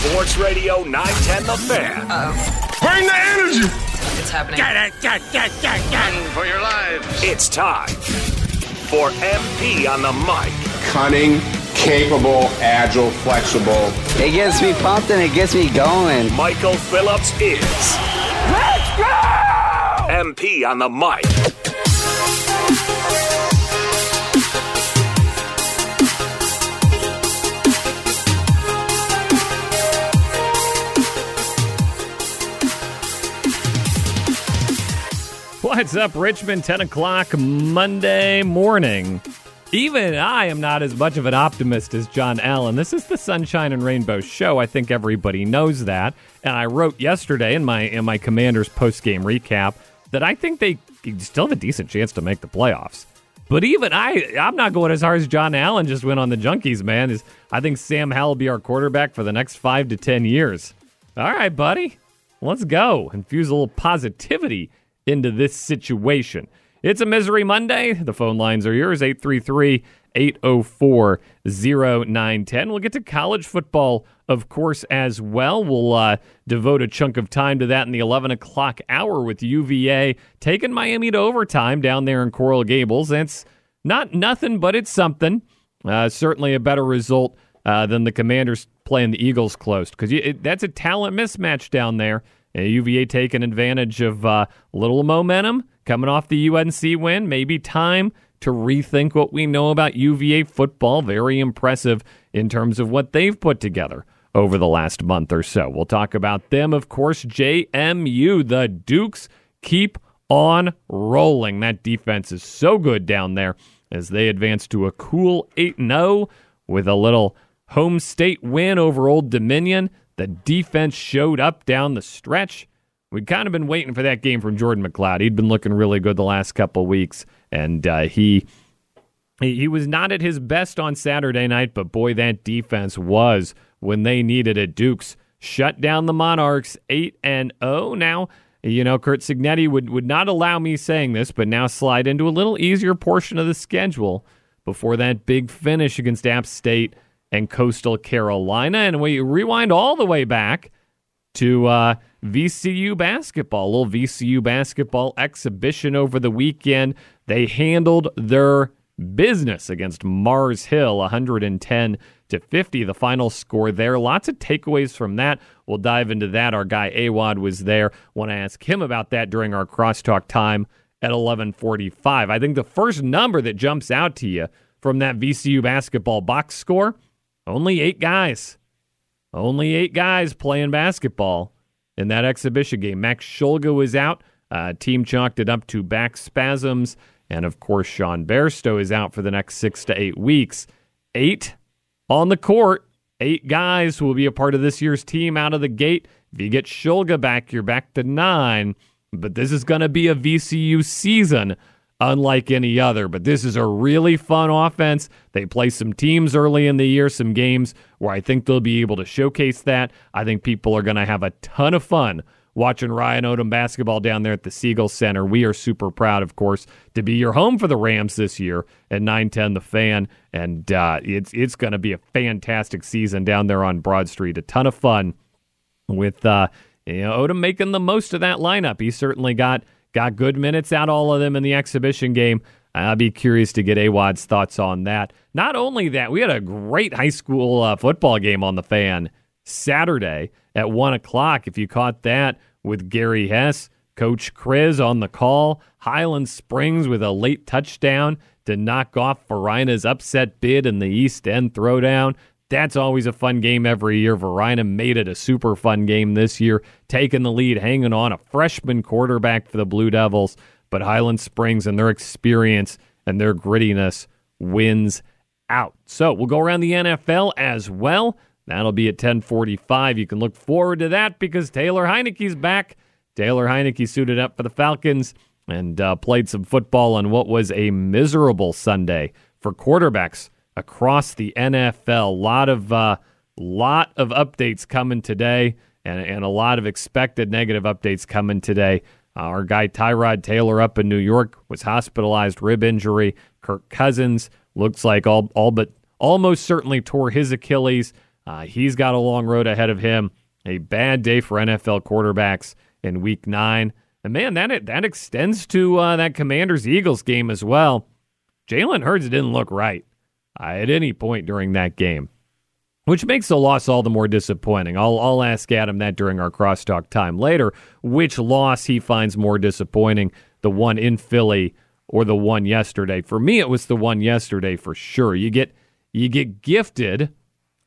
Sports Radio 910 The Fan. Bring the energy. It's happening. Run for your lives. It's time for MP on the mic. Cunning, capable, agile, flexible. It gets me pumped and it gets me going. Michael Phillips is. Let's go! MP on the mic. What's up, Richmond? 10 o'clock Monday morning. Even I am not as much of an optimist as John Allen. This is the Sunshine and Rainbow show. I think everybody knows that. And I wrote yesterday in my in my Commanders post game recap that I think they still have a decent chance to make the playoffs. But even I, I'm not going as hard as John Allen just went on the Junkies, man. Is I think Sam Howell will be our quarterback for the next five to ten years. All right, buddy, let's go. Infuse a little positivity into this situation. It's a Misery Monday. The phone lines are yours 833 804 0910. We'll get to college football, of course, as well. We'll uh, devote a chunk of time to that in the 11 o'clock hour with UVA taking Miami to overtime down there in Coral Gables. It's not nothing, but it's something. Uh, certainly a better result uh, than the Commanders playing the Eagles close because that's a talent mismatch down there. UVA taking advantage of uh, little momentum coming off the UNC win. Maybe time to rethink what we know about UVA football. Very impressive in terms of what they've put together over the last month or so. We'll talk about them, of course. JMU, the Dukes, keep on rolling. That defense is so good down there as they advance to a cool 8 0 with a little home state win over Old Dominion. The defense showed up down the stretch. We'd kind of been waiting for that game from Jordan McCloud. He'd been looking really good the last couple weeks, and uh, he he was not at his best on Saturday night. But boy, that defense was when they needed it. Dukes shut down the Monarchs eight and zero. Now you know Curt Cignetti would would not allow me saying this, but now slide into a little easier portion of the schedule before that big finish against App State and Coastal Carolina. And we rewind all the way back to uh, VCU basketball, a little VCU basketball exhibition over the weekend. They handled their business against Mars Hill, 110 to 50. The final score there. Lots of takeaways from that. We'll dive into that. Our guy Awad was there. Want to ask him about that during our crosstalk time at 11:45. I think the first number that jumps out to you from that VCU basketball box score only eight guys. Only eight guys playing basketball in that exhibition game. Max Shulga was out. Uh, team chalked it up to back spasms. And of course, Sean Bairstow is out for the next six to eight weeks. Eight on the court. Eight guys will be a part of this year's team out of the gate. If you get Shulga back, you're back to nine. But this is going to be a VCU season unlike any other. But this is a really fun offense. They play some teams early in the year, some games where I think they'll be able to showcase that. I think people are going to have a ton of fun watching Ryan Odom basketball down there at the Siegel Center. We are super proud, of course, to be your home for the Rams this year at 910 The Fan. And uh, it's, it's going to be a fantastic season down there on Broad Street. A ton of fun with uh, you know, Odom making the most of that lineup. He certainly got – Got good minutes out, all of them in the exhibition game. I'll be curious to get Awad's thoughts on that. Not only that, we had a great high school uh, football game on the fan Saturday at 1 o'clock. If you caught that with Gary Hess, Coach Kriz on the call, Highland Springs with a late touchdown to knock off Varina's upset bid in the East End throwdown. That's always a fun game every year. Varina made it a super fun game this year, taking the lead, hanging on a freshman quarterback for the Blue Devils. But Highland Springs and their experience and their grittiness wins out. So we'll go around the NFL as well. That'll be at 1045. You can look forward to that because Taylor Heinicke's back. Taylor Heinicke suited up for the Falcons and uh, played some football on what was a miserable Sunday for quarterbacks across the NFL. A lot of uh, lot of updates coming today, and, and a lot of expected negative updates coming today. Uh, our guy Tyrod Taylor up in New York was hospitalized, rib injury. Kirk Cousins looks like all all but almost certainly tore his Achilles. Uh, he's got a long road ahead of him. A bad day for NFL quarterbacks in Week Nine, and man, that that extends to uh, that Commanders Eagles game as well. Jalen Hurts didn't look right at any point during that game, which makes the loss all the more disappointing. I'll, I'll ask Adam that during our crosstalk time later, which loss he finds more disappointing, the one in Philly or the one yesterday. For me, it was the one yesterday for sure. You get you get gifted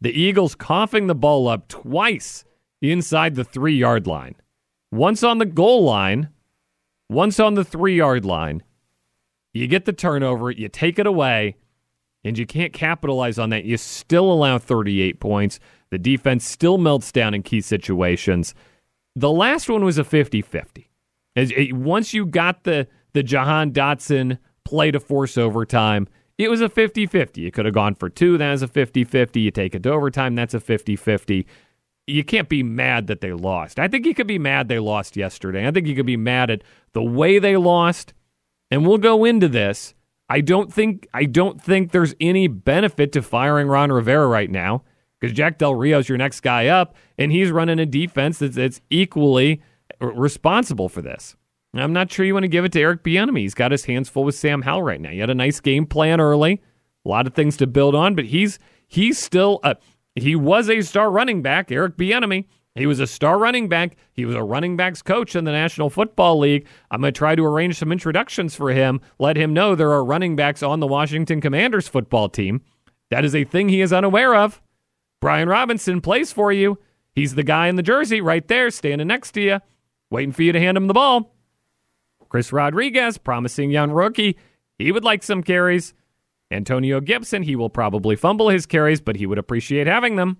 the Eagles coughing the ball up twice inside the three yard line. Once on the goal line, once on the three yard line. You get the turnover, you take it away, and you can't capitalize on that. You still allow 38 points. The defense still melts down in key situations. The last one was a 50 50. Eh, once you got the, the Jahan Dotson play to force overtime, it was a 50 50. You could have gone for two. That is a 50 50. You take it to overtime. That's a 50 50. You can't be mad that they lost. I think you could be mad they lost yesterday. I think you could be mad at the way they lost and we'll go into this. I don't think I don't think there's any benefit to firing Ron Rivera right now because Jack Del Rio's your next guy up, and he's running a defense that's, that's equally responsible for this. I'm not sure you want to give it to Eric Bieniemy. He's got his hands full with Sam Howell right now. He had a nice game plan early, a lot of things to build on, but he's he's still a, he was a star running back, Eric Bieniemy. He was a star running back. He was a running backs coach in the National Football League. I'm going to try to arrange some introductions for him, let him know there are running backs on the Washington Commanders football team. That is a thing he is unaware of. Brian Robinson plays for you. He's the guy in the jersey right there, standing next to you, waiting for you to hand him the ball. Chris Rodriguez, promising young rookie. He would like some carries. Antonio Gibson, he will probably fumble his carries, but he would appreciate having them.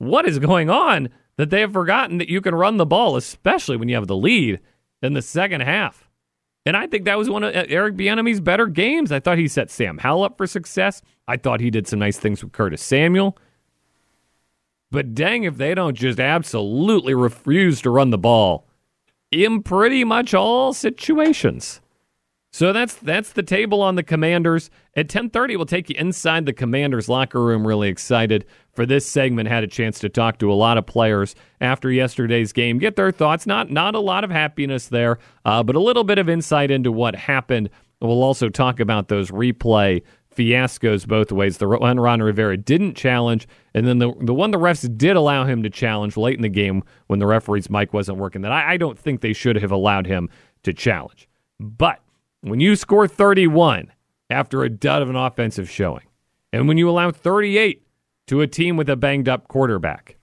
What is going on that they have forgotten that you can run the ball, especially when you have the lead in the second half? And I think that was one of uh, Eric Bieniemy's better games. I thought he set Sam Howell up for success. I thought he did some nice things with Curtis Samuel. But dang, if they don't just absolutely refuse to run the ball in pretty much all situations. So that's that's the table on the Commanders. At 10:30 we'll take you inside the Commanders locker room really excited for this segment. Had a chance to talk to a lot of players after yesterday's game, get their thoughts. Not not a lot of happiness there, uh, but a little bit of insight into what happened. We'll also talk about those replay fiascos both ways. The one Ron Rivera didn't challenge, and then the the one the refs did allow him to challenge late in the game when the referee's mic wasn't working. That I, I don't think they should have allowed him to challenge, but when you score 31 after a dud of an offensive showing, and when you allow 38 to a team with a banged up quarterback,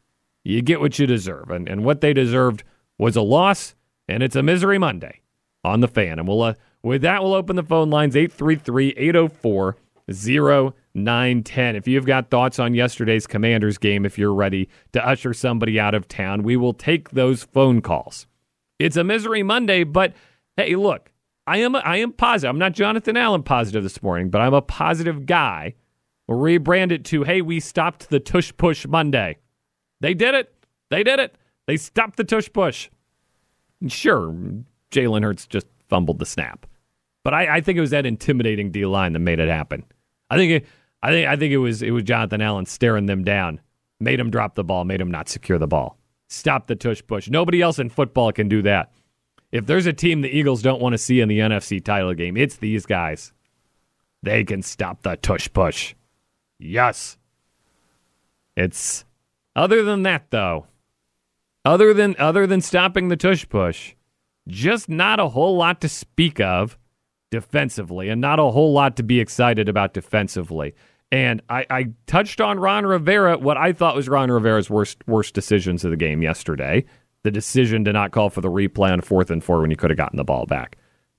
you get what you deserve. And, and what they deserved was a loss, and it's a misery Monday on the fan. And we'll, uh, with that, we'll open the phone lines 833 804 0910. If you've got thoughts on yesterday's Commanders game, if you're ready to usher somebody out of town, we will take those phone calls. It's a misery Monday, but hey, look, I am I am positive. I'm not Jonathan Allen positive this morning, but I'm a positive guy. We'll rebrand it to hey, we stopped the tush push Monday. They did it. They did it. They stopped the tush push. sure, Jalen Hurts just fumbled the snap, but I, I, think it was that intimidating D line that made it happen. I think it, I think I think it was it was Jonathan Allen staring them down, made him drop the ball, made him not secure the ball. Stop the tush push. Nobody else in football can do that. If there's a team the Eagles don't want to see in the NFC title game, it's these guys. They can stop the tush push. Yes. It's other than that though. Other than other than stopping the tush push, just not a whole lot to speak of defensively and not a whole lot to be excited about defensively. And I, I, touched on Ron Rivera, what I thought was Ron Rivera's worst worst decisions of the game yesterday the decision to not call for the replay on fourth and four when you could have gotten the ball back.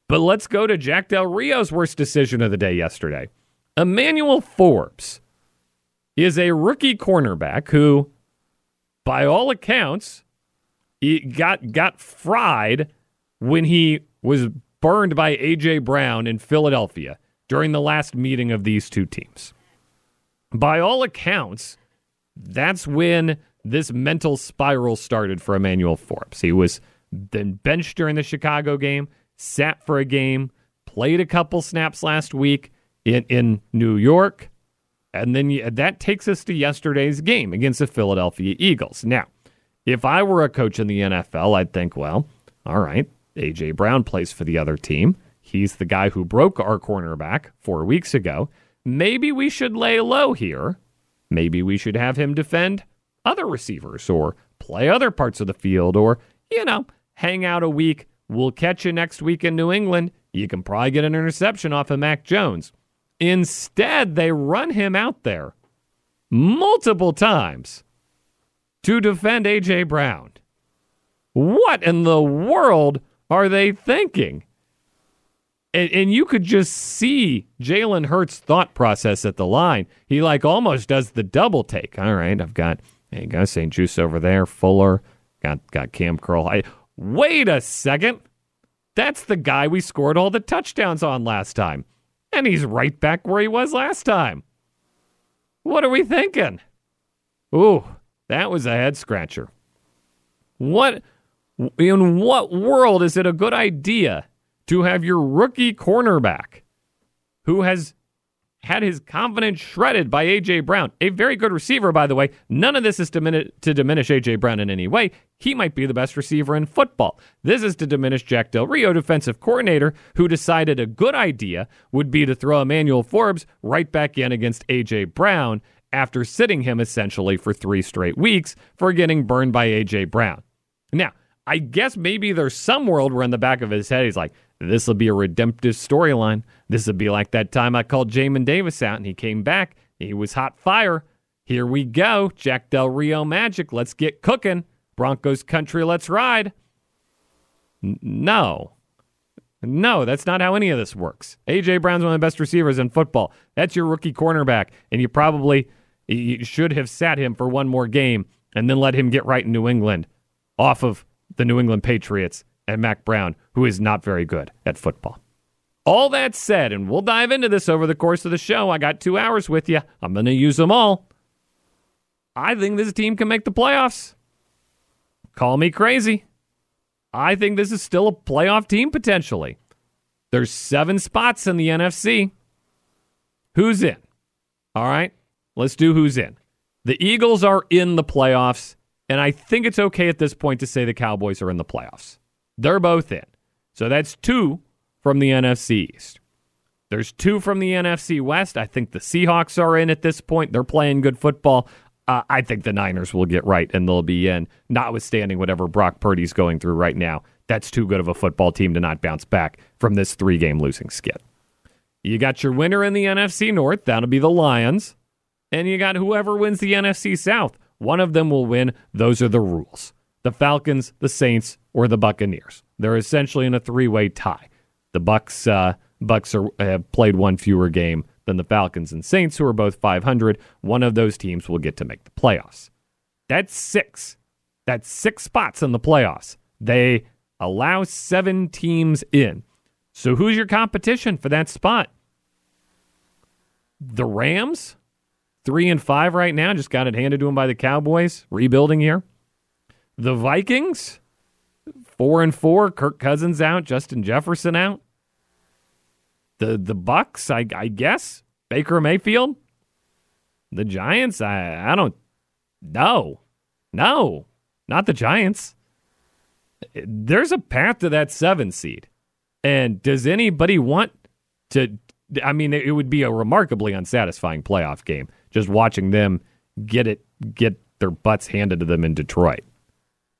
But let's go to Jack Del Rio's worst decision of the day yesterday. Emmanuel Forbes is a rookie cornerback who, by all accounts, got got fried when he was burned by AJ Brown in Philadelphia during the last meeting of these two teams. By all accounts, that's when this mental spiral started for Emmanuel Forbes. He was then benched during the Chicago game, sat for a game, played a couple snaps last week in, in New York, And then you, that takes us to yesterday's game against the Philadelphia Eagles. Now, if I were a coach in the NFL, I'd think, well, all right, A.J. Brown plays for the other team. He's the guy who broke our cornerback four weeks ago. Maybe we should lay low here. Maybe we should have him defend other receivers or play other parts of the field or, you know, hang out a week. We'll catch you next week in New England. You can probably get an interception off of Mac Jones. Instead, they run him out there multiple times to defend A.J. Brown. What in the world are they thinking? And, and you could just see Jalen Hurts' thought process at the line. He like almost does the double take. All right, I've got hey, got St. Juste over there, Fuller, got got Cam Curl. I, wait a second, that's the guy we scored all the touchdowns on last time, and he's right back where he was last time. What are we thinking? Ooh, that was a head scratcher. What in what world is it a good idea to have your rookie cornerback who has had his confidence shredded by A.J. Brown, a very good receiver, by the way. None of this is to, diminish, A.J. Brown in any way. He might be the best receiver in football. This is to diminish Jack Del Rio, defensive coordinator, who decided a good idea would be to throw Emmanuel Forbes right back in against A.J. Brown after sitting him essentially for three straight weeks for getting burned by A.J. Brown. Now, I guess maybe there's some world where in the back of his head he's like, this will be a redemptive storyline. This will be like that time I called Jamin Davis out and he came back. He was hot fire. Here we go. Jack Del Rio magic. Let's get cooking. Broncos country, let's ride. N- no. No, that's not how any of this works. AJ Brown's one of the best receivers in football. That's your rookie cornerback, and you probably you should have sat him for one more game and then let him get right in New England off of the New England Patriots and Mac Brown, who is not very good at football. All that said, and we'll dive into this over the course of the show. I got two hours with you. I'm going to use them all. I think this team can make the playoffs. Call me crazy. I think this is still a playoff team potentially. There's seven spots in the NFC. Who's in? All right, let's do who's in. The Eagles are in the playoffs, and I think it's okay at this point to say the Cowboys are in the playoffs. They're both in. So that's two from the NFC East. There's two from the NFC West. I think the Seahawks are in at this point. They're playing good football. Uh, I think the Niners will get right and they'll be in, notwithstanding whatever Brock Purdy's going through right now. That's too good of a football team to not bounce back from this three game losing skid. You got your winner in the NFC North. That'll be the Lions. And you got whoever wins the NFC South. One of them will win. Those are the rules the Falcons, the Saints, or the Buccaneers. They're essentially in a three-way tie. The Bucks uh, Bucks are, have played one fewer game than the Falcons and Saints, who are both 500. One of those teams will get to make the playoffs. That's six. That's six spots in the playoffs. They allow seven teams in. So who's your competition for that spot? The Rams, three and five right now, just got it handed to them by the Cowboys, rebuilding here. The Vikings, four and four. Kirk Cousins out. Justin Jefferson out. The the Bucks, I, I guess. Baker Mayfield. The Giants, I I don't. No, no, not the Giants. There's a path to that seven seed, and does anybody want to? I mean, it would be a remarkably unsatisfying playoff game just watching them get it get their butts handed to them in Detroit.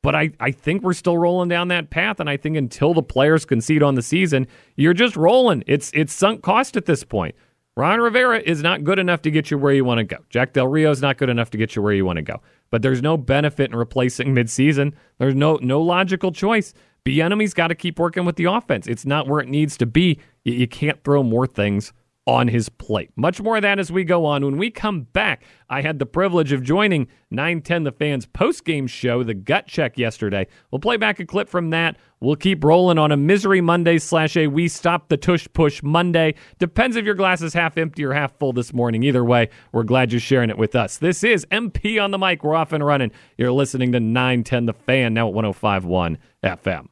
But I, I think we're still rolling down that path, and I think until the players concede on the season, you're just rolling. It's it's sunk cost at this point. Ron Rivera is not good enough to get you where you want to go. Jack Del Rio is not good enough to get you where you want to go. But there's no benefit in replacing midseason. There's no no logical choice. Bieniemy's got to keep working with the offense. It's not where it needs to be. You, you can't throw more things on his plate. Much more of that as we go on. When we come back, I had the privilege of joining 910 The Fans post game show, The Gut Check, yesterday. We'll play back a clip from that. We'll keep rolling on a Misery Monday slash a We Stop the Tush Push Monday. Depends if your glass is half empty or half full this morning. Either way, we're glad you're sharing it with us. This is MP on the mic. We're off and running. You're listening to 910 The Fan, now at 1051 FM.